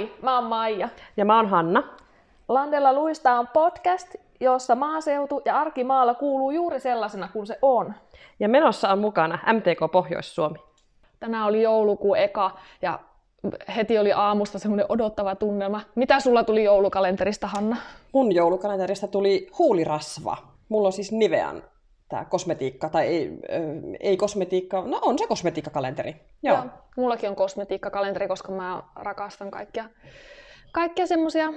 Moi, mä oon Maija. Ja mä oon Hanna. Landella luista on podcast, jossa maaseutu ja arkimaalla kuuluu juuri sellaisena kuin se on. Ja menossa on mukana MTK Pohjois-Suomi. Tänään oli joulukuun eka ja heti oli aamusta semmoinen odottava tunnelma. Mitä sulla tuli joulukalenterista, Hanna? Mun joulukalenterista tuli huulirasva. Mulla on siis Nivean tämä kosmetiikka, tai ei, ei kosmetiikka, no on se kosmetiikkakalenteri. Joo. Joo. Mullakin on kosmetiikkakalenteri, koska mä rakastan kaikkia, kaikkia semmoisia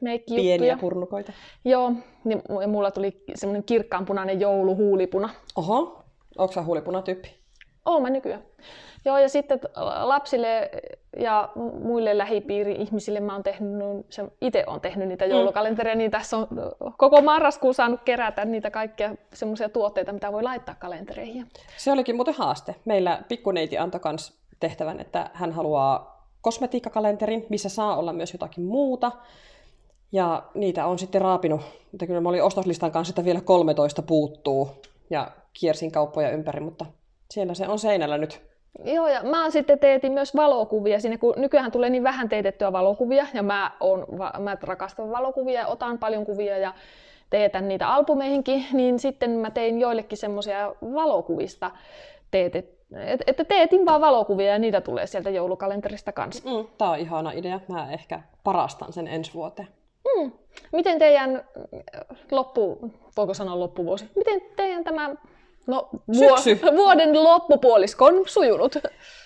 meikkijuttuja. Pieniä purnukoita. Joo, niin mulla tuli semmoinen kirkkaanpunainen jouluhuulipuna. Oho, onko sä huulipuna-tyyppi? Oon mä nykyään. Joo, ja sitten lapsille ja muille lähipiiri-ihmisille mä oon tehnyt, itse on tehnyt niitä mm. joulukalentereja, niin tässä on koko marraskuun saanut kerätä niitä kaikkia semmoisia tuotteita, mitä voi laittaa kalentereihin. Se olikin muuten haaste. Meillä pikkuneiti antoi kans tehtävän, että hän haluaa kosmetiikkakalenterin, missä saa olla myös jotakin muuta. Ja niitä on sitten raapinut, mutta kyllä mä olin ostoslistan kanssa, että vielä 13 puuttuu ja kiersin kauppoja ympäri, mutta siellä se on seinällä nyt. Joo, ja mä sitten teetin myös valokuvia sinne, kun nykyään tulee niin vähän teetettyä valokuvia, ja mä, on, mä rakastan valokuvia ja otan paljon kuvia ja teetän niitä albumeihinkin, niin sitten mä tein joillekin semmoisia valokuvista teetet, että teetin vaan valokuvia ja niitä tulee sieltä joulukalenterista kanssa. Mm, Tämä on ihana idea. Mä ehkä parastan sen ensi vuoteen. Mm. Miten teidän loppu, voiko sanoa loppuvuosi, miten teidän tämä No, Syksy. vuoden loppupuolisko on sujunut.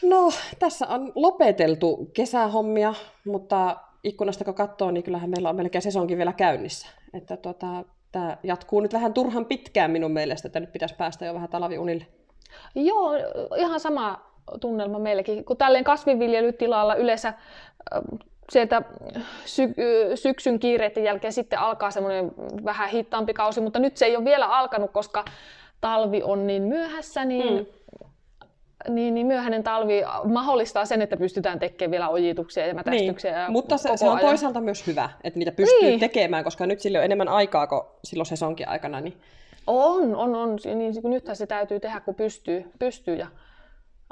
No, tässä on lopeteltu kesähommia, mutta ikkunasta kun katsoo, niin kyllähän meillä on melkein sesonkin vielä käynnissä. Että tota, tämä jatkuu nyt vähän turhan pitkään minun mielestä, että nyt pitäisi päästä jo vähän talviunille. Joo, ihan sama tunnelma meillekin. Kun tälleen kasvinviljelytilalla yleensä sieltä sy- syksyn kiireiden jälkeen sitten alkaa semmoinen vähän hittaampi kausi, mutta nyt se ei ole vielä alkanut, koska talvi on niin myöhässä, niin, mm. niin, niin myöhäinen talvi mahdollistaa sen, että pystytään tekemään vielä ojituksia ja mätästyksiä. Niin. Ja Mutta se, se on ajan. toisaalta myös hyvä, että niitä pystyy niin. tekemään, koska nyt sillä on enemmän aikaa kuin silloin sesonkin aikana. Niin... On, on, on. Niin, nythän se täytyy tehdä, kun pystyy, pystyy ja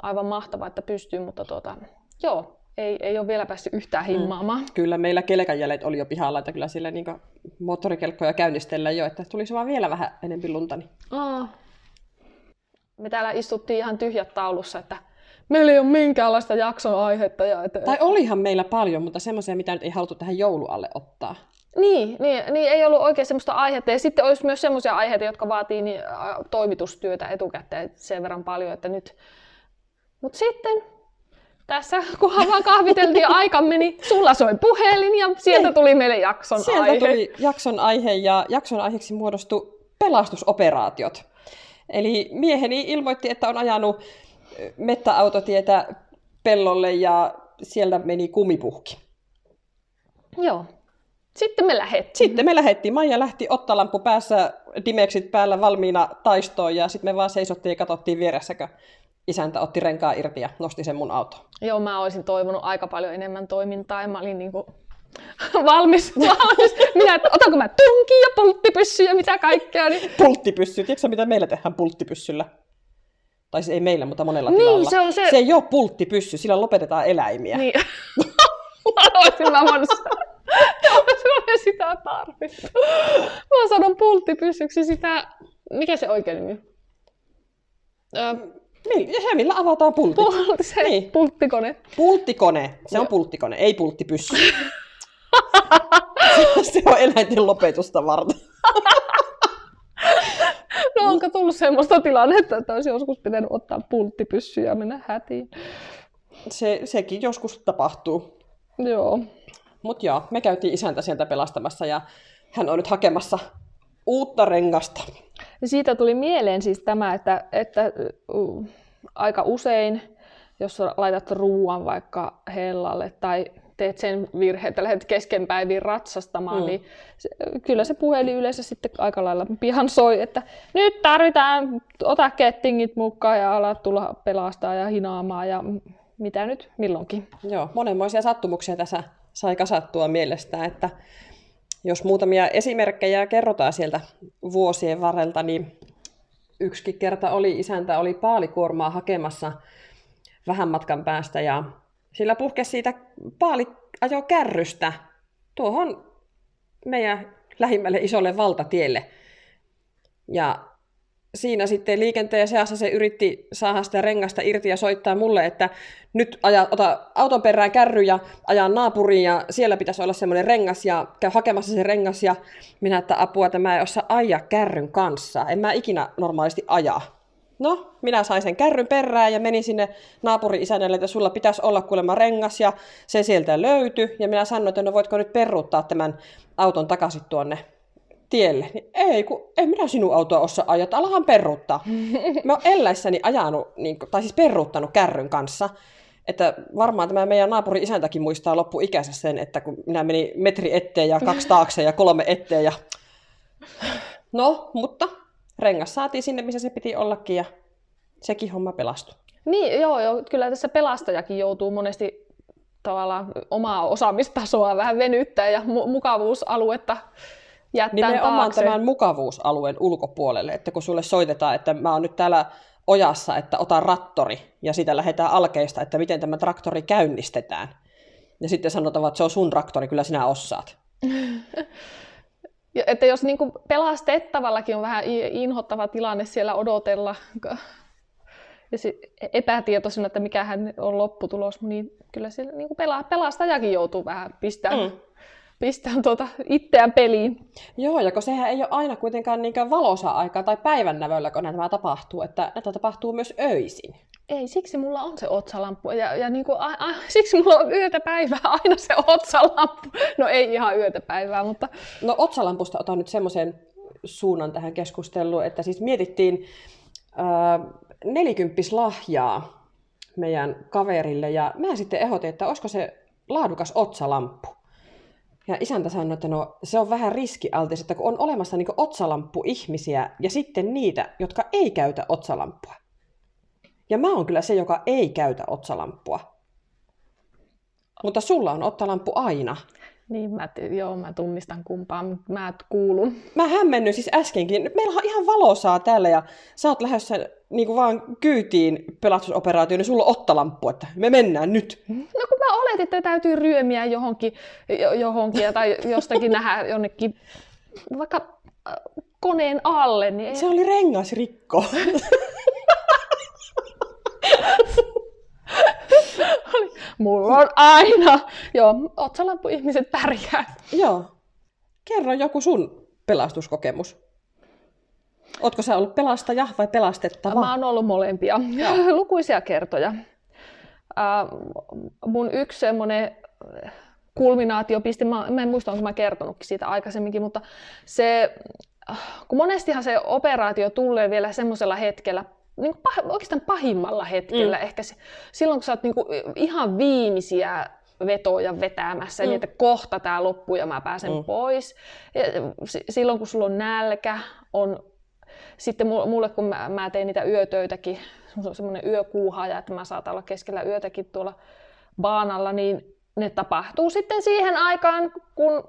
aivan mahtavaa, että pystyy, mutta tuota, joo, ei, ei ole vielä päässyt yhtään mm. himmaamaan. Mm. Kyllä meillä kelkanjäljet oli jo pihalla, että kyllä sillä niin moottorikelkkoja käynnistellään jo, että tulisi vaan vielä vähän enemmän lunta. Niin... Aa. Me täällä istuttiin ihan tyhjät taulussa, että meillä ei ole minkäänlaista jakson aihetta. Ja että... Tai olihan meillä paljon, mutta semmoisia, mitä nyt ei haluttu tähän joulualle ottaa. Niin, niin, niin, ei ollut oikein semmoista aihetta. Ja sitten olisi myös semmoisia aiheita, jotka vaatii niin, toimitustyötä etukäteen sen verran paljon, että nyt... Mutta sitten tässä, kunhan vaan kahviteltiin ja aika meni, sulla soi puhelin ja sieltä niin. tuli meille jakson sieltä aihe. Sieltä tuli jakson aihe ja jakson aiheeksi muodostui pelastusoperaatiot. Eli mieheni ilmoitti, että on ajanut mettäautotietä pellolle ja sieltä meni kumipuhki. Joo. Sitten me lähdettiin. Sitten me lähdettiin. Maija lähti ottalampu päässä, dimeksit päällä valmiina taistoon ja sitten me vaan seisottiin ja katsottiin vieressäkö isäntä otti renkaa irti ja nosti sen mun auto. Joo, mä olisin toivonut aika paljon enemmän toimintaa ja mä olin niinku valmis, valmis. Minä, että otanko mä tunki ja pulttipyssy ja mitä kaikkea. Niin... Pulttipyssy, tiedätkö mitä meillä tehdään pulttipyssyllä? Tai siis ei meillä, mutta monella niin, tilalla. Se, on se... se ei ole pulttipyssy, sillä lopetetaan eläimiä. Niin. Olisin mä voinut sitä tarvittu. Mä sanon pulttipyssyksi sitä, mikä se oikein nimi? Ö, se, millä avataan pultit. Pultti, se, niin. Pulttikone. Pulttikone. Se on pulttikone, ei pulttipyssy. se on eläinten lopetusta varten. no onko tullut semmoista tilannetta, että olisi joskus pitänyt ottaa pulttipyssy ja mennä hätiin? Se, sekin joskus tapahtuu. Joo. Mutta joo, me käytiin isäntä sieltä pelastamassa ja hän on nyt hakemassa uutta rengasta. Siitä tuli mieleen siis tämä, että, että uh, aika usein, jos laitat ruoan vaikka hellalle tai teet sen virheen, että lähdet kesken päivin ratsastamaan, mm. niin se, kyllä se puhelin yleensä sitten aika lailla pihan soi, että nyt tarvitaan, ota kettingit mukaan ja ala tulla pelastaa ja hinaamaan ja mitä nyt milloinkin. Joo, monenmoisia sattumuksia tässä sai kasattua mielestä, että jos muutamia esimerkkejä kerrotaan sieltä vuosien varrelta, niin yksikin kerta oli, isäntä oli paalikuormaa hakemassa vähän matkan päästä ja Sillä puhkesi siitä paali ajo kärrystä tuohon meidän lähimmälle isolle valtatielle. Ja siinä sitten liikenteen seassa se yritti saada sitä rengasta irti ja soittaa mulle, että nyt aja, ota auton perään kärry ja ajaa naapuriin ja siellä pitäisi olla semmoinen rengas ja käy hakemassa se rengas ja minä, että apua, että mä en osaa ajaa kärryn kanssa. En mä ikinä normaalisti ajaa. No, minä sain sen kärryn perään ja menin sinne naapuri-isännelle, että sulla pitäisi olla kuulemma rengas ja se sieltä löytyi. Ja minä sanoin, että no voitko nyt peruuttaa tämän auton takaisin tuonne tielle. Niin ei, kun en minä sinun autoa osaa ajaa, alahan peruuttaa. Mä oon elläissäni ajanut, niin, tai siis peruuttanut kärryn kanssa. Että varmaan tämä meidän naapuri isäntäkin muistaa loppuikänsä sen, että kun minä menin metri eteen ja kaksi taakse ja kolme eteen ja... No, mutta rengas saatiin sinne, missä se piti ollakin ja sekin homma pelastui. Niin, joo, joo, kyllä tässä pelastajakin joutuu monesti tavallaan omaa osaamistasoa vähän venyttää ja mu- mukavuusaluetta jättää Nimenomaan taakse. tämän mukavuusalueen ulkopuolelle, että kun sulle soitetaan, että mä oon nyt täällä ojassa, että ota rattori, ja sitä lähdetään alkeista, että miten tämä traktori käynnistetään. Ja sitten sanotaan, että se on sun traktori, kyllä sinä osaat. Ja, että jos niin kuin pelastettavallakin on vähän inhottava tilanne siellä odotella ja epätietoisena, että mikähän on lopputulos, niin kyllä siellä niin kuin pelastajakin joutuu vähän pistämään, Mm. Pistämään tuota itseään peliin. Joo, ja kun sehän ei ole aina kuitenkaan niinkään valoisa aikaa tai päivän nävöllä, kun tämä tapahtuu, että näitä tapahtuu myös öisin. Ei, siksi mulla on se otsalamppu. Ja, ja niin kuin, a, a, siksi mulla on yötä päivää aina se otsalamppu. No ei ihan yötä päivää, mutta No otsalampusta otan nyt semmoisen suunnan tähän keskusteluun, että siis mietittiin äh, nelikymppislahjaa meidän kaverille, ja mä sitten ehdotin, että olisiko se laadukas otsalamppu. Ja isäntä sanoi, että no se on vähän riskialtis, että kun on olemassa niin otsalamppu-ihmisiä ja sitten niitä, jotka ei käytä otsalampua. Ja mä oon kyllä se, joka ei käytä otsalamppua. Mutta sulla on otsalamppu aina. niin mä, joo, mä tunnistan kumpaan mä kuulun. Mä hämmennyin siis äskenkin. Meillä on ihan valosaa täällä ja sä oot lähdössä niin kuin vaan kyytiin pelastusoperaatioon, niin sulla on ottalamppu, että me mennään nyt. No kun mä oletin, että täytyy ryömiä johonkin, jo- johonkin tai jostakin nähdä jonnekin vaikka äh, koneen alle, niin ei, Se oli rengasrikko. mulla on aina. Joo, otsalampu-ihmiset pärjää. Joo. Kerro joku sun pelastuskokemus. Ootko sä ollut pelastaja vai pelastettava? Mä oon ollut molempia Joo. lukuisia kertoja. Äh, mun yksi semmoinen kulminaatiopiste, mä, mä en muista, onko mä kertonutkin siitä aikaisemminkin, mutta se, kun monestihan se operaatio tulee vielä semmoisella hetkellä, niin kuin pah, oikeastaan pahimmalla hetkellä, mm. ehkä se, silloin kun sä oot niin kuin ihan viimeisiä vetoja vetämässä, mm. niin että kohta tämä loppuu ja mä pääsen mm. pois. Ja si- silloin kun sulla on nälkä, on sitten mulle, kun mä, mä tein niitä yötöitäkin, se on semmoinen yökuuhaaja, että mä saatan olla keskellä yötäkin tuolla baanalla, niin ne tapahtuu sitten siihen aikaan, kun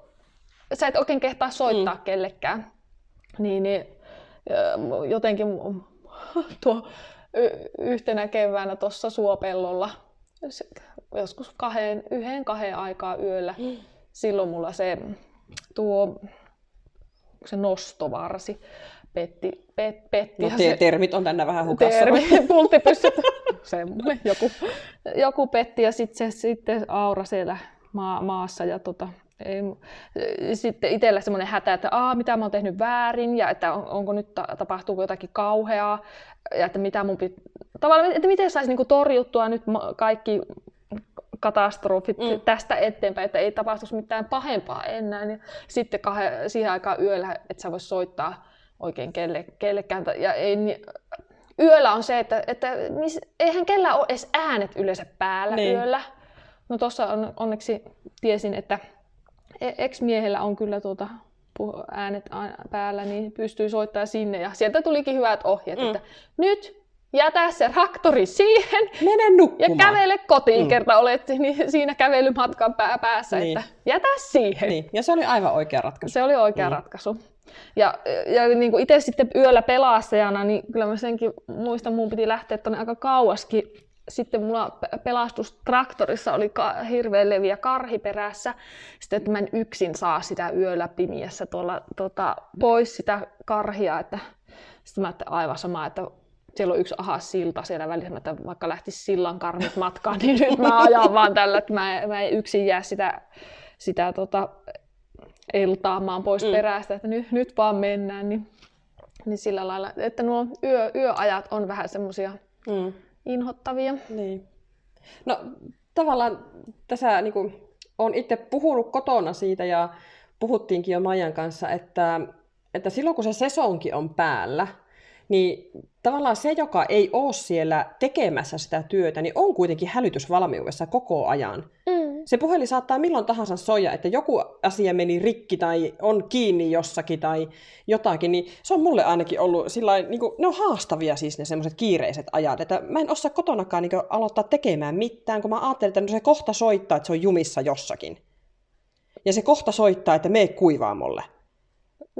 sä et oikein kehtaa soittaa mm. kellekään. Niin, niin jotenkin tuo yhtenä keväänä tuossa Suopellolla, joskus kahden, yhden kahden aikaa yöllä, mm. silloin mulla se tuo se nostovarsi petti. Pet, petti no, te- termit on tänne vähän hukassa. Termi, pulttipyssyt, semmoinen joku, joku petti ja sitten se sitten aura siellä maa, maassa ja tota, ei, sitten itsellä semmoinen hätä, että Aa, mitä mä oon tehnyt väärin ja että on, onko nyt ta- tapahtuuko jotakin kauheaa ja että mitä mun pit... tavallaan, että miten saisi niinku torjuttua nyt kaikki katastrofit mm. tästä eteenpäin, että ei tapahtuisi mitään pahempaa enää. Niin sitten kahden, siihen aikaan yöllä, että sä vois soittaa oikein kelle, kellekään. Ja ei, niin, yöllä on se, että, että mis, eihän kellään ole edes äänet yleensä päällä niin. yöllä. No tuossa on, onneksi tiesin, että ex-miehellä on kyllä tuota äänet päällä, niin pystyy soittamaan sinne. Ja sieltä tulikin hyvät ohjeet, mm. että nyt jätä se traktori siihen Mene nukkumaan. ja kävele kotiin, mm. kerta olet niin siinä kävelymatkan pää päässä, niin. että jätä siihen. Niin. Ja se oli aivan oikea ratkaisu. Se oli oikea mm. ratkaisu. Ja, ja niin kuin itse sitten yöllä pelastajana, niin kyllä mä senkin muistan, mun piti lähteä tuonne aika kauaskin sitten mulla pelastustraktorissa oli ka- hirveän leviä karhi perässä. Sitten, että mä en yksin saa sitä yöllä pimiessä tuolla tota, pois sitä karhia. Että, sitten mä ajattelin aivan sama, että siellä on yksi ahas silta siellä välissä, että vaikka lähtisi sillan karmit matkaan, niin nyt mä ajan vaan tällä, että mä, mä en yksin jää sitä, sitä tota, eltaamaan pois mm. perästä, että nyt, nyt vaan mennään. Niin, niin sillä lailla, että nuo yö, yöajat on vähän semmoisia mm. inhottavia. Niin. No tavallaan tässä niin kuin, olen itse puhunut kotona siitä ja puhuttiinkin jo Majan kanssa, että, että silloin kun se sesonki on päällä, niin tavallaan se, joka ei ole siellä tekemässä sitä työtä, niin on kuitenkin hälytysvalmiudessa koko ajan. Mm. Se puhelin saattaa milloin tahansa soja, että joku asia meni rikki tai on kiinni jossakin tai jotakin, niin se on mulle ainakin ollut sillä niin kuin, ne on haastavia siis ne semmoiset kiireiset ajat, että mä en osaa kotonakaan niin kuin, aloittaa tekemään mitään, kun mä ajattelen, että no se kohta soittaa, että se on jumissa jossakin. Ja se kohta soittaa, että me kuivaamolle.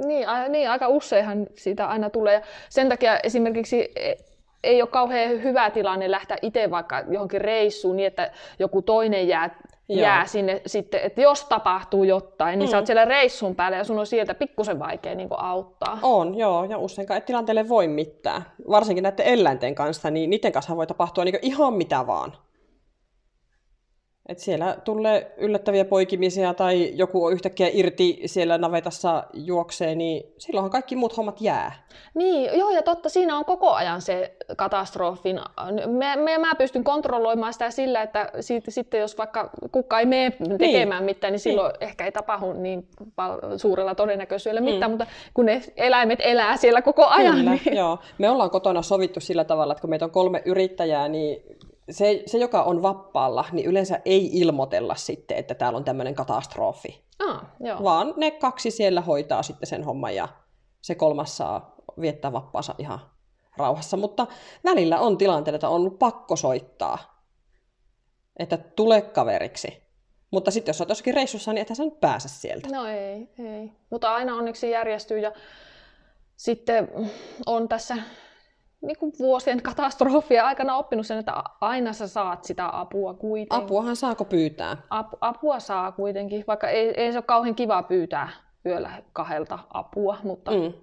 Niin, a, niin, aika useinhan siitä aina tulee. Ja sen takia esimerkiksi e, ei ole kauhean hyvä tilanne lähteä itse vaikka johonkin reissuun niin, että joku toinen jää, jää sinne sitten, että jos tapahtuu jotain, niin mm. sä oot mm. siellä reissun päällä ja sun on sieltä pikkusen vaikea niin auttaa. On, joo, ja useinkaan et tilanteelle voi mitään. Varsinkin näiden eläinten kanssa, niin niiden kanssa voi tapahtua niin ihan mitä vaan. Et siellä tulee yllättäviä poikimisia tai joku on yhtäkkiä irti siellä navetassa juoksee, niin silloinhan kaikki muut hommat jää. Niin, joo ja totta, siinä on koko ajan se katastrofin. Me, me, mä pystyn kontrolloimaan sitä sillä, että siitä, sitten jos vaikka kukka ei mene tekemään niin. mitään, niin silloin niin. ehkä ei tapahdu niin suurella todennäköisyydellä mm. mitään, mutta kun ne eläimet elää siellä koko ajan. Kyllä, niin... joo. Me ollaan kotona sovittu sillä tavalla, että kun meitä on kolme yrittäjää, niin se, se, joka on vappaalla, niin yleensä ei ilmoitella sitten, että täällä on tämmöinen katastrofi. Ah, joo. Vaan ne kaksi siellä hoitaa sitten sen homman ja se kolmas saa viettää vappaansa ihan rauhassa. Mutta välillä on tilanteita, että on pakko soittaa, että tule kaveriksi. Mutta sitten jos olet jossakin reissussa, niin ethän sä nyt pääse sieltä. No ei, ei. Mutta aina onneksi järjestyy ja sitten on tässä niin kuin vuosien katastrofia aikana oppinut sen, että aina sä saat sitä apua kuitenkin. Apuahan saako pyytää? Apu, apua saa kuitenkin, vaikka ei, ei se ole kauhean kiva pyytää yöllä kahdelta apua, mutta... Mm.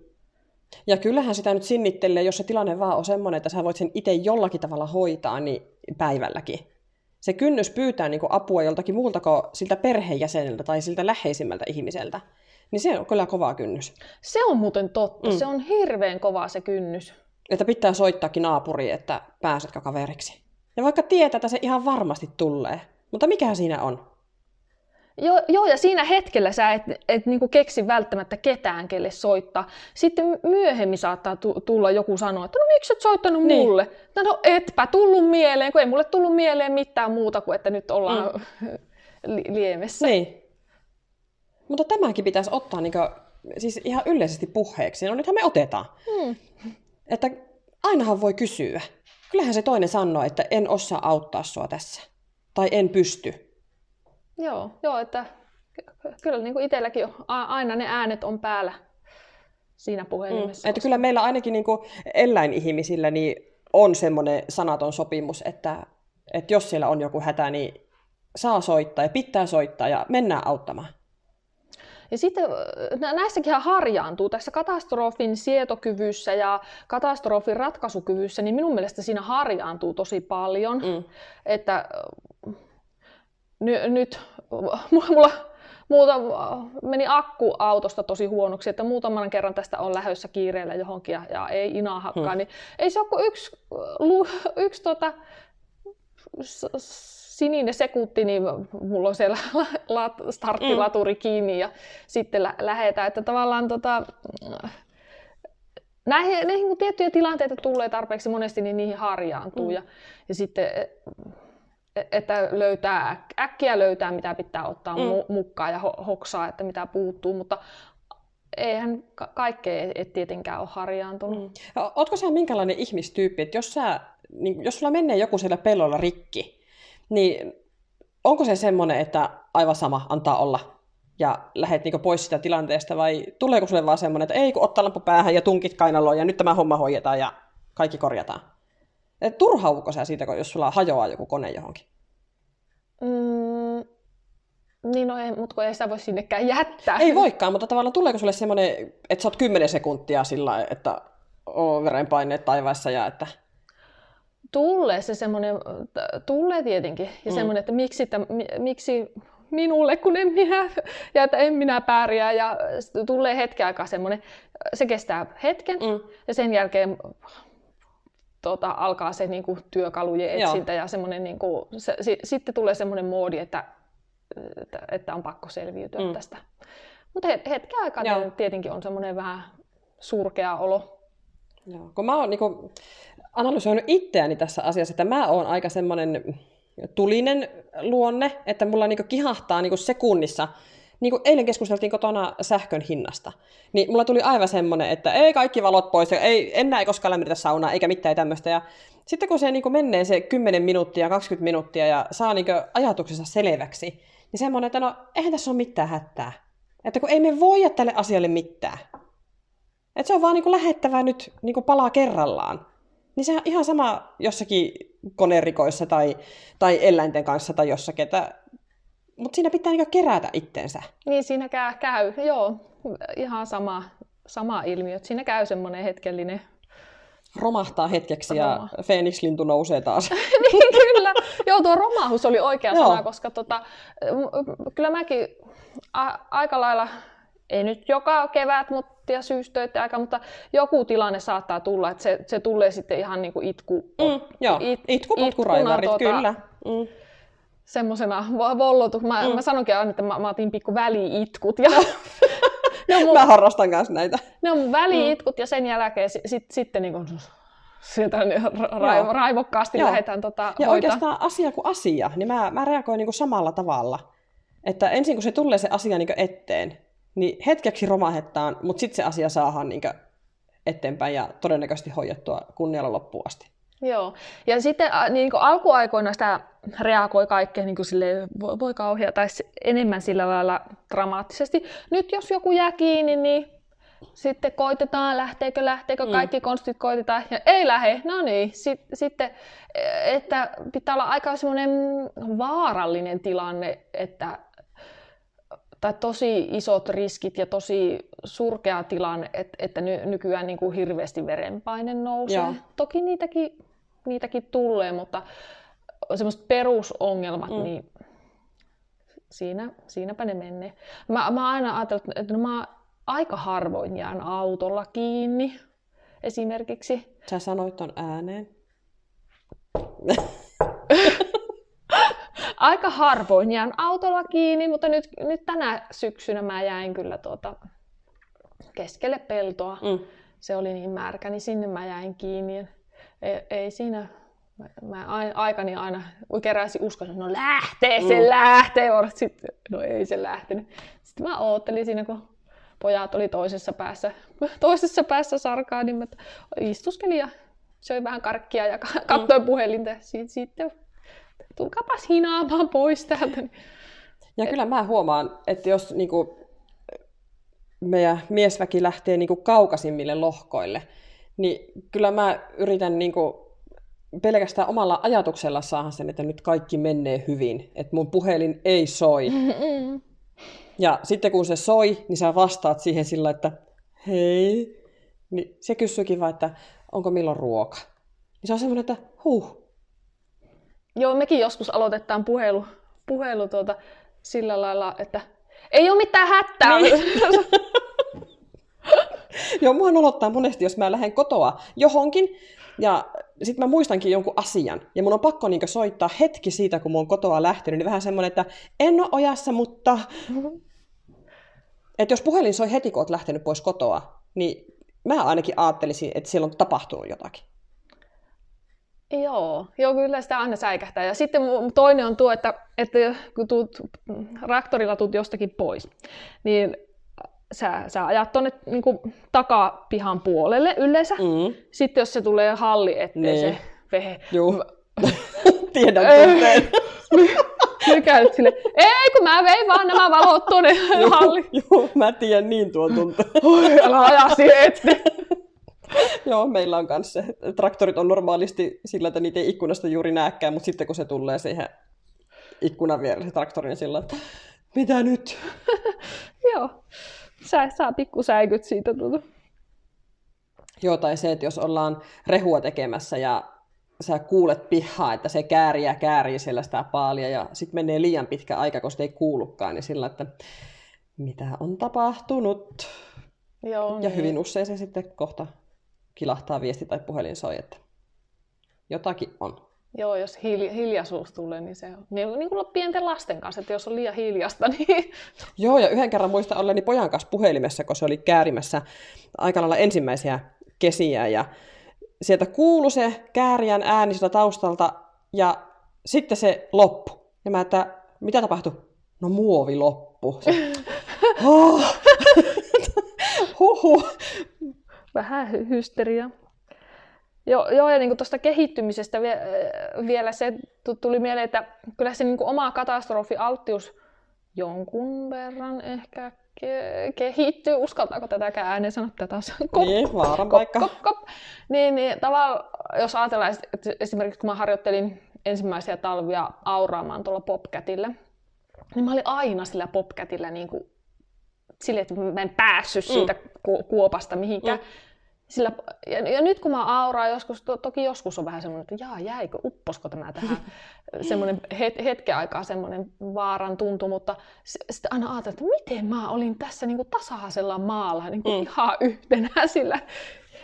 Ja kyllähän sitä nyt sinnittelee, jos se tilanne vaan on semmoinen, että sä voit sen itse jollakin tavalla hoitaa, niin päivälläkin. Se kynnys pyytää niin apua joltakin muulta kuin siltä perheenjäseneltä tai siltä läheisimmältä ihmiseltä, niin se on kyllä kova kynnys. Se on muuten totta. Mm. Se on hirveän kova se kynnys että pitää soittaakin naapuriin, että pääsetkö kaveriksi. Ja vaikka tietää, että se ihan varmasti tulee. Mutta mikä siinä on? Joo, joo, ja siinä hetkellä sä et, et niinku keksi välttämättä ketään, kelle soittaa. Sitten myöhemmin saattaa tulla joku sanoa, että no miksi et soittanut niin. mulle? No, no etpä tullut mieleen, kun ei mulle tullut mieleen mitään muuta kuin, että nyt ollaan mm. li- liemessä. Niin. Mutta tämäkin pitäisi ottaa niinku, siis ihan yleisesti puheeksi. No nythän me otetaan. Mm. Että ainahan voi kysyä. Kyllähän se toinen sanoo, että en osaa auttaa sua tässä. Tai en pysty. Joo, joo että kyllä niin kuin itselläkin on, aina ne äänet on päällä siinä puhelimessa. Mm, että kyllä meillä ainakin niin kuin eläinihmisillä niin on semmoinen sanaton sopimus, että, että jos siellä on joku hätä, niin saa soittaa ja pitää soittaa ja mennään auttamaan. Ja sitten näissäkin harjaantuu tässä katastrofin sietokyvyssä ja katastrofin ratkaisukyvyssä, niin minun mielestä siinä harjaantuu tosi paljon. Mm. Että ny, nyt mulla muuta, meni akku autosta tosi huonoksi, että muutaman kerran tästä on lähössä kiireellä johonkin ja, ja ei inahakkaan, hmm. niin ei se ole kuin yksi, yksi tota, sininen sekunti, niin mulla on siellä starttilaturi mm. kiinni ja sitten lä- lähetään. Että tavallaan tota, näihin, näihin kun tiettyjä tilanteita tulee tarpeeksi monesti, niin niihin harjaantuu. Mm. Ja, ja sitten, e, e, että löytää, äkkiä löytää, mitä pitää ottaa mm. mukaan ja hoksaa, että mitä puuttuu. Mutta eihän ka- kaikkea et tietenkään ole harjaantunut. Mm. Oletko sä minkälainen ihmistyyppi, että jos, sä, niin, jos sulla menee joku siellä pellolla rikki, niin onko se semmoinen, että aivan sama, antaa olla ja lähdet niinku pois sitä tilanteesta vai tuleeko sulle vaan semmoinen, että ei kun ottaa lampu päähän ja tunkit kainaloon ja nyt tämä homma hoidetaan ja kaikki korjataan? Et turhauko sä siitä, jos sulla hajoaa joku kone johonkin? Mm, niin, no ei, mutta kun ei sitä voi sinnekään jättää. Ei voikaan, mutta tavallaan tuleeko sulle semmoinen, että sä oot 10 sekuntia sillä että oo verenpaineet taivaissa ja että... Tulee se semmoinen, tulee tietenkin. Ja mm. semmoinen, että miksi, että, miksi minulle, kun en minä, ja että en minä pärjää. Ja tulee hetken aikaa semmoinen, se kestää hetken, mm. ja sen jälkeen tota, alkaa se niin kuin, työkalujen etsintä, Joo. ja semmoinen, niin kuin, se, si, sitten tulee semmoinen moodi, että, että, että on pakko selviytyä mm. tästä. Mutta hetken aikaa Joo. tietenkin on semmoinen vähän surkea olo. Joo. Kun mä oon niin kuin, analysoinut itseäni tässä asiassa, että mä oon aika semmoinen tulinen luonne, että mulla niinku kihahtaa niinku sekunnissa. Niin kuin eilen keskusteltiin kotona sähkön hinnasta, niin mulla tuli aivan semmoinen, että ei kaikki valot pois, ei, enää ei koskaan lämmitetä saunaa, eikä mitään tämmöistä. Ja sitten kun se niin kuin menee se 10 minuuttia, 20 minuuttia ja saa niin ajatuksensa selväksi, niin semmoinen, että no eihän tässä ole mitään hätää. Että kun ei me voida tälle asialle mitään. Että se on vaan niin kuin lähettävää nyt niin kuin palaa kerrallaan. Niin se on ihan sama jossakin konerikoissa tai, tai eläinten kanssa tai jossakin, että mutta siinä pitää niinku kerätä itteensä. Niin, siinä käy, käy. joo, ihan sama, sama ilmiö. Siinä käy semmoinen hetkellinen romahtaa hetkeksi Roma. ja Phoenix-lintu nousee taas. niin kyllä, joo tuo romahus oli oikea joo. sana, koska tota, kyllä mäkin a- aika lailla, ei nyt joka kevät mutta, ja syystöiden aika, mutta joku tilanne saattaa tulla, että se, se tulee sitten ihan niin kuin itku. Mm, joo, it, itkupotkuraivarit, tuota, kyllä. Mm semmoisena vollotu. Mä, mm. mä sanonkin aina, että mä, mä otin pikku väliitkut. Ja ne on mun, mä harrastan kanssa näitä. Ne on mun väliitkut mm. ja sen jälkeen sit, sit, sitten niin kun, sieltä ra- raivokkaasti Joo. lähdetään tota, Ja hoitaa. oikeastaan asia kuin asia, niin mä, mä reagoin niin samalla tavalla. Että ensin kun se tulee se asia niin eteen, niin hetkeksi romahettaan, mutta sitten se asia saadaan niin eteenpäin ja todennäköisesti hoidettua kunnialla loppuun asti. Joo. Ja sitten niin kuin alkuaikoina sitä reagoi kaikkeen niin kuin sille, voi, voi kauhea, tai enemmän sillä lailla dramaattisesti. Nyt jos joku jää kiinni, niin sitten koitetaan, lähteekö, lähteekö, mm. kaikki konstit koitetaan, ja ei lähe, no niin. Sitten, että pitää olla aika semmoinen vaarallinen tilanne, että tai tosi isot riskit ja tosi surkea tilanne, että, että nykyään niin kuin hirveästi verenpaine nousee. Joo. Toki niitäkin niitäkin tulee, mutta semmoiset perusongelmat, mm. niin siinä, siinäpä ne menee. Mä, mä aina ajatellut, että no mä aika harvoin jään autolla kiinni esimerkiksi. Sä sanoit ton ääneen. aika harvoin jään autolla kiinni, mutta nyt, nyt tänä syksynä mä jäin kyllä tuota keskelle peltoa. Mm. Se oli niin märkä, niin sinne mä jäin kiinni ei, ei siinä, mä, aikani aina keräsin uskon, että no lähtee, se mm. lähtee, sitten no ei se lähtenyt. Sitten mä oottelin siinä, kun pojat oli toisessa päässä, toisessa päässä sarkaa, niin mä istuskelin ja söin vähän karkkia ja katsoin mm. puhelinta. Sitten, sitten tulkapas hinaamaan pois täältä. Ja kyllä mä huomaan, että jos niin kuin, meidän miesväki lähtee niin kuin kaukaisimmille lohkoille, niin kyllä mä yritän niin kuin pelkästään omalla ajatuksella saada sen, että nyt kaikki menee hyvin, että mun puhelin ei soi. Ja sitten kun se soi, niin sä vastaat siihen sillä, että hei, niin se kysyykin vaan, että onko milloin ruoka. Niin se on semmoinen, että huh. Joo, mekin joskus aloitetaan puhelu, puhelu tuota, sillä lailla, että ei ole mitään hätää. Niin. Joo, mua nolottaa monesti, jos mä lähden kotoa johonkin, ja sitten mä muistankin jonkun asian, ja mun on pakko niinku soittaa hetki siitä, kun mun on kotoa lähtenyt, niin vähän semmoinen, että en ole ojassa, mutta... Että jos puhelin soi heti, kun oot lähtenyt pois kotoa, niin mä ainakin ajattelisin, että siellä on tapahtunut jotakin. Joo, joo, kyllä sitä aina säikähtää. Ja sitten toinen on tuo, että, että kun tuut, raktorilla tuut jostakin pois, niin sä, sä ajat tuonne niin takapihan puolelle yleensä. Mm. Sitten jos se tulee halli eteen niin. se vehe. Joo. Tiedän tunteen. Nykäilet sille, ei kun mä vein vaan nämä valot tuonne halliin. Joo, mä tiedän niin tuon tunteen. Oi, älä aja siihen eteen. Joo, meillä on kanssa. Traktorit on normaalisti sillä, että niitä ei ikkunasta juuri näkään, mutta sitten kun se tulee siihen ikkunan vierelle se traktori, niin sillä että mitä nyt? Joo, Sä, saa pikkusäikyt siitä. Tuota. Joo, tai se, että jos ollaan rehua tekemässä ja sä kuulet pihaa, että se käärii ja käärii siellä sitä paalia ja sitten menee liian pitkä aika, sitä ei kuulukaan, niin sillä, että mitä on tapahtunut? Joo, ja niin. hyvin usein se sitten kohta kilahtaa viesti tai puhelin soi, että jotakin on. Joo, jos hilja, hiljaisuus tulee, niin se on niin, niin kuin pienten lasten kanssa, että jos on liian hiljasta, niin... Joo, ja yhden kerran muista olleni pojan kanssa puhelimessa, kun se oli käärimässä aika lailla ensimmäisiä kesiä, ja sieltä kuului se kääriän ääni sieltä taustalta, ja sitten se loppu. Ja mä, että mitä tapahtui? No muovi loppu. Se, oh. Huhu. Vähän hy- hysteria. Joo, joo ja niin tuosta kehittymisestä vie, vielä se tuli mieleen, että kyllä se niin oma katastrofialttius jonkun verran ehkä ke- kehittyy. Uskaltaako tätäkään ääneen sanoa tätä? Kop, niin, vaaran paikka. Kop, kop, kop. Niin, niin tavallaan, jos ajatellaan, että esimerkiksi kun mä harjoittelin ensimmäisiä talvia auraamaan tuolla Popcatille, niin mä olin aina sillä Popcatilla niin kuin, sille, että mä en päässyt siitä mm. kuopasta mihinkään. Mm. Sillä, ja, ja nyt kun mä auraan joskus, to, toki joskus on vähän semmoinen, että jaa, jäikö, upposko tämä tähän, semmoinen het, hetken aikaa semmoinen vaaran tuntu, mutta sitten aina ajattelin, että miten mä olin tässä niin kuin tasaisella maalla niin kuin mm. ihan yhtenä sillä.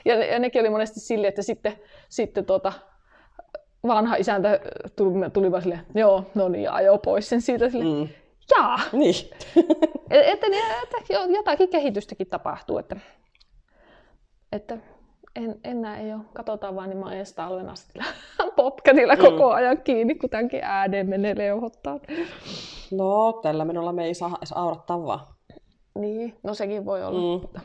Ja, ja nekin oli monesti silleen, että sitten, sitten tota, vanha isäntä tuli, tuli vaan silleen, joo, no niin, ajo pois sen siitä silleen, mm. Jaa. Niin. että, että, että jotakin kehitystäkin tapahtuu, että että en, en näe jo, katsotaan vaan, niin mä oon ensi talven asti popkatilla mm. koko ajan kiinni, kun tämänkin ääneen menee leuhottaa. No, tällä menolla me ei saa edes aurattaa vaan. Niin, no sekin voi olla. Mm. Mutta...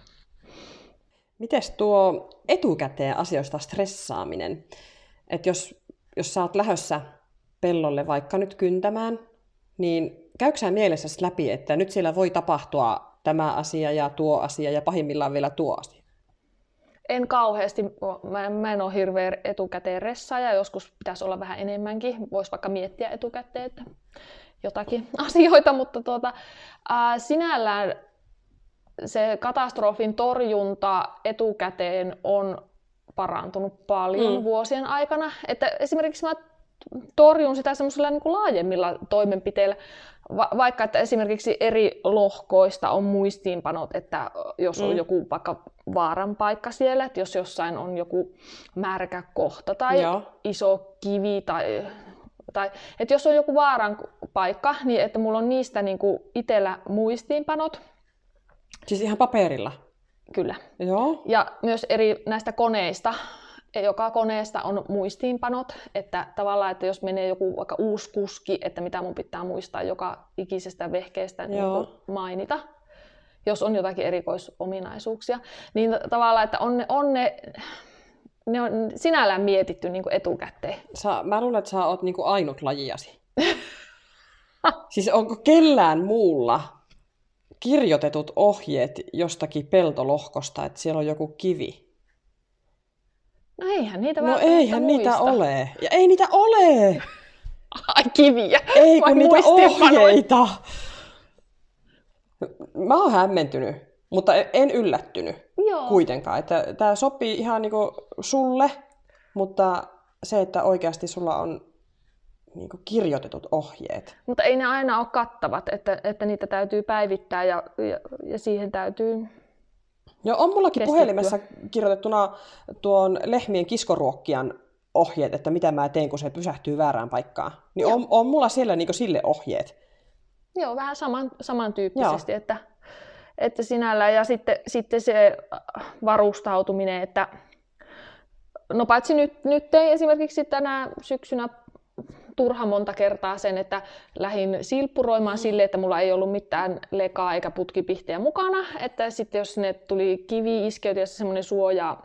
Mites tuo etukäteen asioista stressaaminen? Että jos, jos sä oot lähössä pellolle vaikka nyt kyntämään, niin käykö mielessä läpi, että nyt siellä voi tapahtua tämä asia ja tuo asia ja pahimmillaan vielä tuo asia? en kauheasti, mä, mä en ole hirveän etukäteen ja joskus pitäisi olla vähän enemmänkin, voisi vaikka miettiä etukäteen, että jotakin asioita, mutta tuota, ää, sinällään se katastrofin torjunta etukäteen on parantunut paljon mm. vuosien aikana. Että esimerkiksi mä torjun sitä semmoisella niin laajemmilla toimenpiteillä, Va- vaikka että esimerkiksi eri lohkoista on muistiinpanot, että jos on mm. joku vaikka vaaran paikka siellä, että jos jossain on joku märkä kohta tai Joo. iso kivi tai, tai että jos on joku vaaran paikka, niin että mulla on niistä niin kuin itsellä muistiinpanot. Siis ihan paperilla? Kyllä. Joo. Ja myös eri näistä koneista, joka koneesta on muistiinpanot, että tavallaan, että jos menee joku vaikka uusi kuski, että mitä mun pitää muistaa joka ikisestä vehkeestä niin mainita, jos on jotakin erikoisominaisuuksia, niin tavallaan, että on ne, on ne, ne on sinällään mietitty niin kuin etukäteen. Sä, mä luulen, että sä oot niin kuin ainut lajiasi. siis onko kellään muulla kirjoitetut ohjeet jostakin peltolohkosta, että siellä on joku kivi? No eihän niitä No eihän muista. niitä ole. Ja ei niitä ole! Ai kiviä. Ei kun niitä ohjeita. Mä oon hämmentynyt, mutta en yllättynyt Joo. kuitenkaan. Että tämä sopii ihan niinku sulle, mutta se, että oikeasti sulla on niinku kirjoitetut ohjeet. Mutta ei ne aina ole kattavat, että, että niitä täytyy päivittää ja, ja, ja siihen täytyy Joo, on mullakin keskittyä. puhelimessa kirjoitettuna tuon lehmien kiskoruokkian ohjeet, että mitä mä teen, kun se pysähtyy väärään paikkaan. Niin on, on mulla siellä niinku sille ohjeet. Joo, vähän saman, samantyyppisesti, Joo. että, että sinällä ja sitten, sitten se varustautuminen, että no paitsi nyt, nyt tein esimerkiksi tänä syksynä turha monta kertaa sen, että lähdin silppuroimaan mm. sille, että mulla ei ollut mitään lekaa eikä putkipihtejä mukana, että sitten jos sinne tuli kivi iskeytyi ja semmoinen suoja,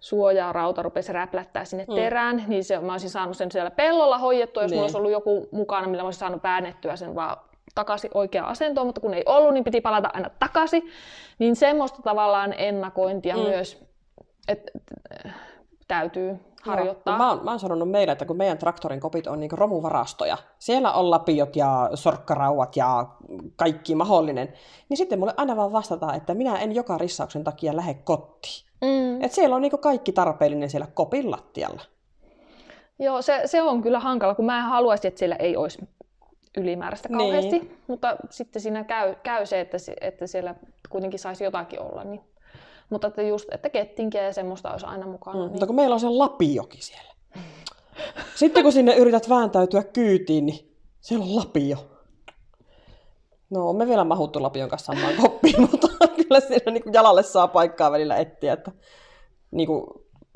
suojaa rupesi räplättää sinne mm. terään, niin se, mä olisin saanut sen siellä pellolla hoidettua, jos niin. mulla olisi ollut joku mukana, millä mä olisin saanut väännettyä sen vaan takaisin oikeaan asentoon, mutta kun ei ollut, niin piti palata aina takaisin. Niin semmoista tavallaan ennakointia mm. myös et, täytyy harjoittaa. Joo. Mä, oon, mä oon sanonut meille, että kun meidän traktorin kopit on niin romuvarastoja, siellä on lapiot ja sorkkarauat ja kaikki mahdollinen, niin sitten mulle aina vaan vastataan, että minä en joka rissauksen takia lähde kotiin. Mm. Et siellä on niin kaikki tarpeellinen siellä kopin lattialla. Joo, se, se on kyllä hankala, kun mä haluaisin, että siellä ei olisi ylimääräistä niin. kauheasti, niin. mutta sitten siinä käy, käy se, että, että siellä kuitenkin saisi jotakin olla. Niin. Mutta että just, että kettinkiä ja semmoista olisi aina mukana. Mm, niin. Mutta kun meillä on se lapioki siellä. Sitten kun sinne yrität vääntäytyä kyytiin, niin siellä on lapio. No, me vielä mahuttu lapion kanssa samaan koppiin, mutta kyllä siinä niin jalalle saa paikkaa välillä etsiä, että niin kuin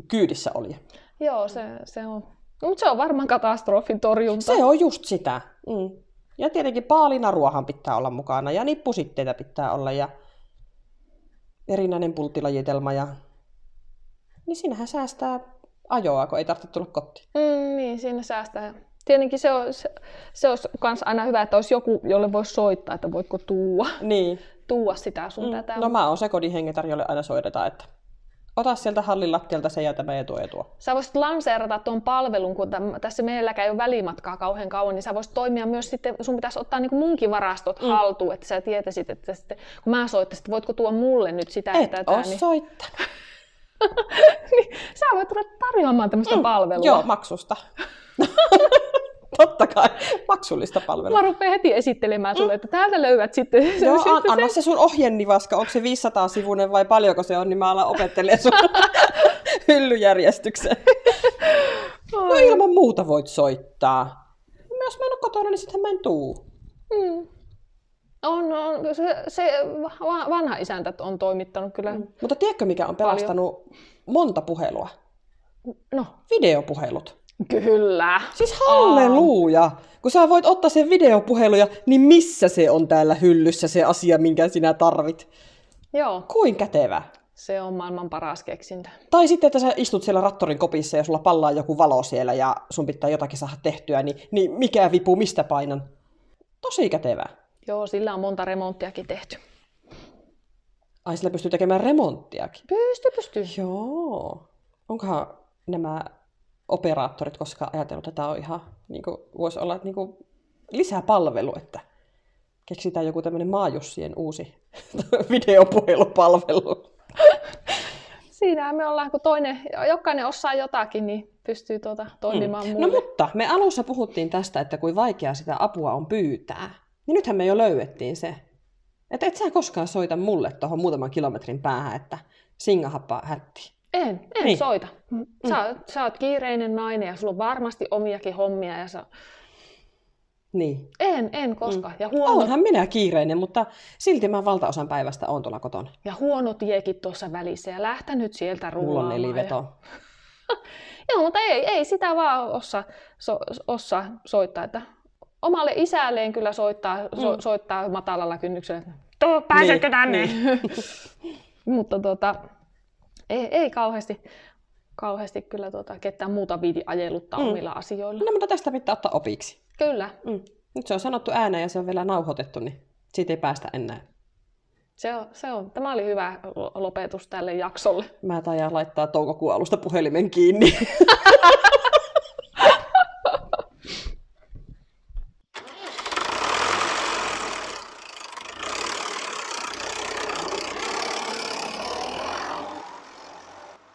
kyydissä oli. Joo, se, se on. No, mutta se on varmaan katastrofin torjunta. Se on just sitä. Mm. Ja tietenkin paalinaruahan pitää olla mukana ja nippusitteitä pitää olla ja erinäinen pulttilajitelma. Ja... Niin siinähän säästää ajoa, kun ei tarvitse tulla kotiin. Mm, niin, siinä säästää. Tietenkin se, on, se, olisi myös aina hyvä, että olisi joku, jolle voisi soittaa, että voitko tuua, niin. tuua sitä sun mm. tätä. No mä oon se kodinhengetari, jolle aina soitetaan, että ota sieltä hallin lattialta se ja tämä ja tuo ja tuo. Sä voisit lanseerata tuon palvelun, kun täm, tässä meilläkään ei ole välimatkaa kauhean kauan, niin sä voisit toimia myös sitten, sun pitäisi ottaa niin munkin varastot mm. haltuun, että sä tietäisit, että sitten, kun mä soittaisin, että voitko tuoda mulle nyt sitä Et tätä. Et niin... soittanut. niin, sä voit tulla tarjoamaan tämmöistä mm. palvelua. Joo, maksusta. Totta kai, maksullista palvelua. Mä rupean heti esittelemään sulle, mm. että täältä löydät sitten... Joo, an, anna se sun ohjenivaska, onko se 500-sivuinen vai paljonko se on, niin mä alan opettelemaan sun hyllyjärjestyksen. no ilman muuta voit soittaa. Jos mä en ole kotona, niin sitten mä en tuu. Mm. On, on. Se, se vanha isäntä on toimittanut kyllä. Mm. Mutta tiedätkö, mikä on pelastanut paljon? monta puhelua? No. Videopuhelut. Kyllä. Siis halleluja! Kun sä voit ottaa sen videopuheluja, niin missä se on täällä hyllyssä se asia, minkä sinä tarvit? Joo. Kuin kätevä. Se on maailman paras keksintö. Tai sitten, että sä istut siellä rattorin kopissa ja sulla pallaa joku valo siellä ja sun pitää jotakin saada tehtyä, niin, niin mikä vipu, mistä painan? Tosi kätevä. Joo, sillä on monta remonttiakin tehty. Ai, sillä pystyy tekemään remonttiakin? Pystyy, pystyy. Joo. Onkohan nämä operaattorit koska ajatellut, että tämä on ihan, niin kuin, voisi olla niin kuin, lisäpalvelu, että keksitään joku tämmöinen maajussien uusi videopuhelupalvelu. Siinä me ollaan, kun toinen, jokainen osaa jotakin, niin pystyy tuota toimimaan mm. No mutta me alussa puhuttiin tästä, että kuin vaikea sitä apua on pyytää. Niin nythän me jo löydettiin se. Että et sä koskaan soita mulle tuohon muutaman kilometrin päähän, että singahappa hätti. En, en niin. soita. Mm. Sä, mm. sä oot kiireinen nainen ja sulla on varmasti omiakin hommia ja sä... Niin. En, en koskaan. Mm. Ja huono... Onhan minä kiireinen, mutta silti mä valtaosan päivästä on tuolla kotona. Ja huono tiekin tuossa välissä ja lähtenyt sieltä rullaamaan. Mulla on neliveto. Ja... Joo, mutta ei, ei sitä vaan osaa so, ossa soittaa. Että omalle isälleen kyllä soittaa, so, mm. soittaa matalalla kynnyksellä. Tuo, pääsetkö niin, tänne? Niin. mutta tota, ei, ei kauheasti, kauheasti kyllä tuota, ketään muuta viiti ajeluttaa mm. omilla asioilla. No mutta tästä pitää ottaa opiksi. Kyllä. Mm. Nyt se on sanottu ääneen ja se on vielä nauhoitettu, niin siitä ei päästä enää. Se on, se on. Tämä oli hyvä lopetus tälle jaksolle. Mä taidan laittaa toukokuun alusta puhelimen kiinni.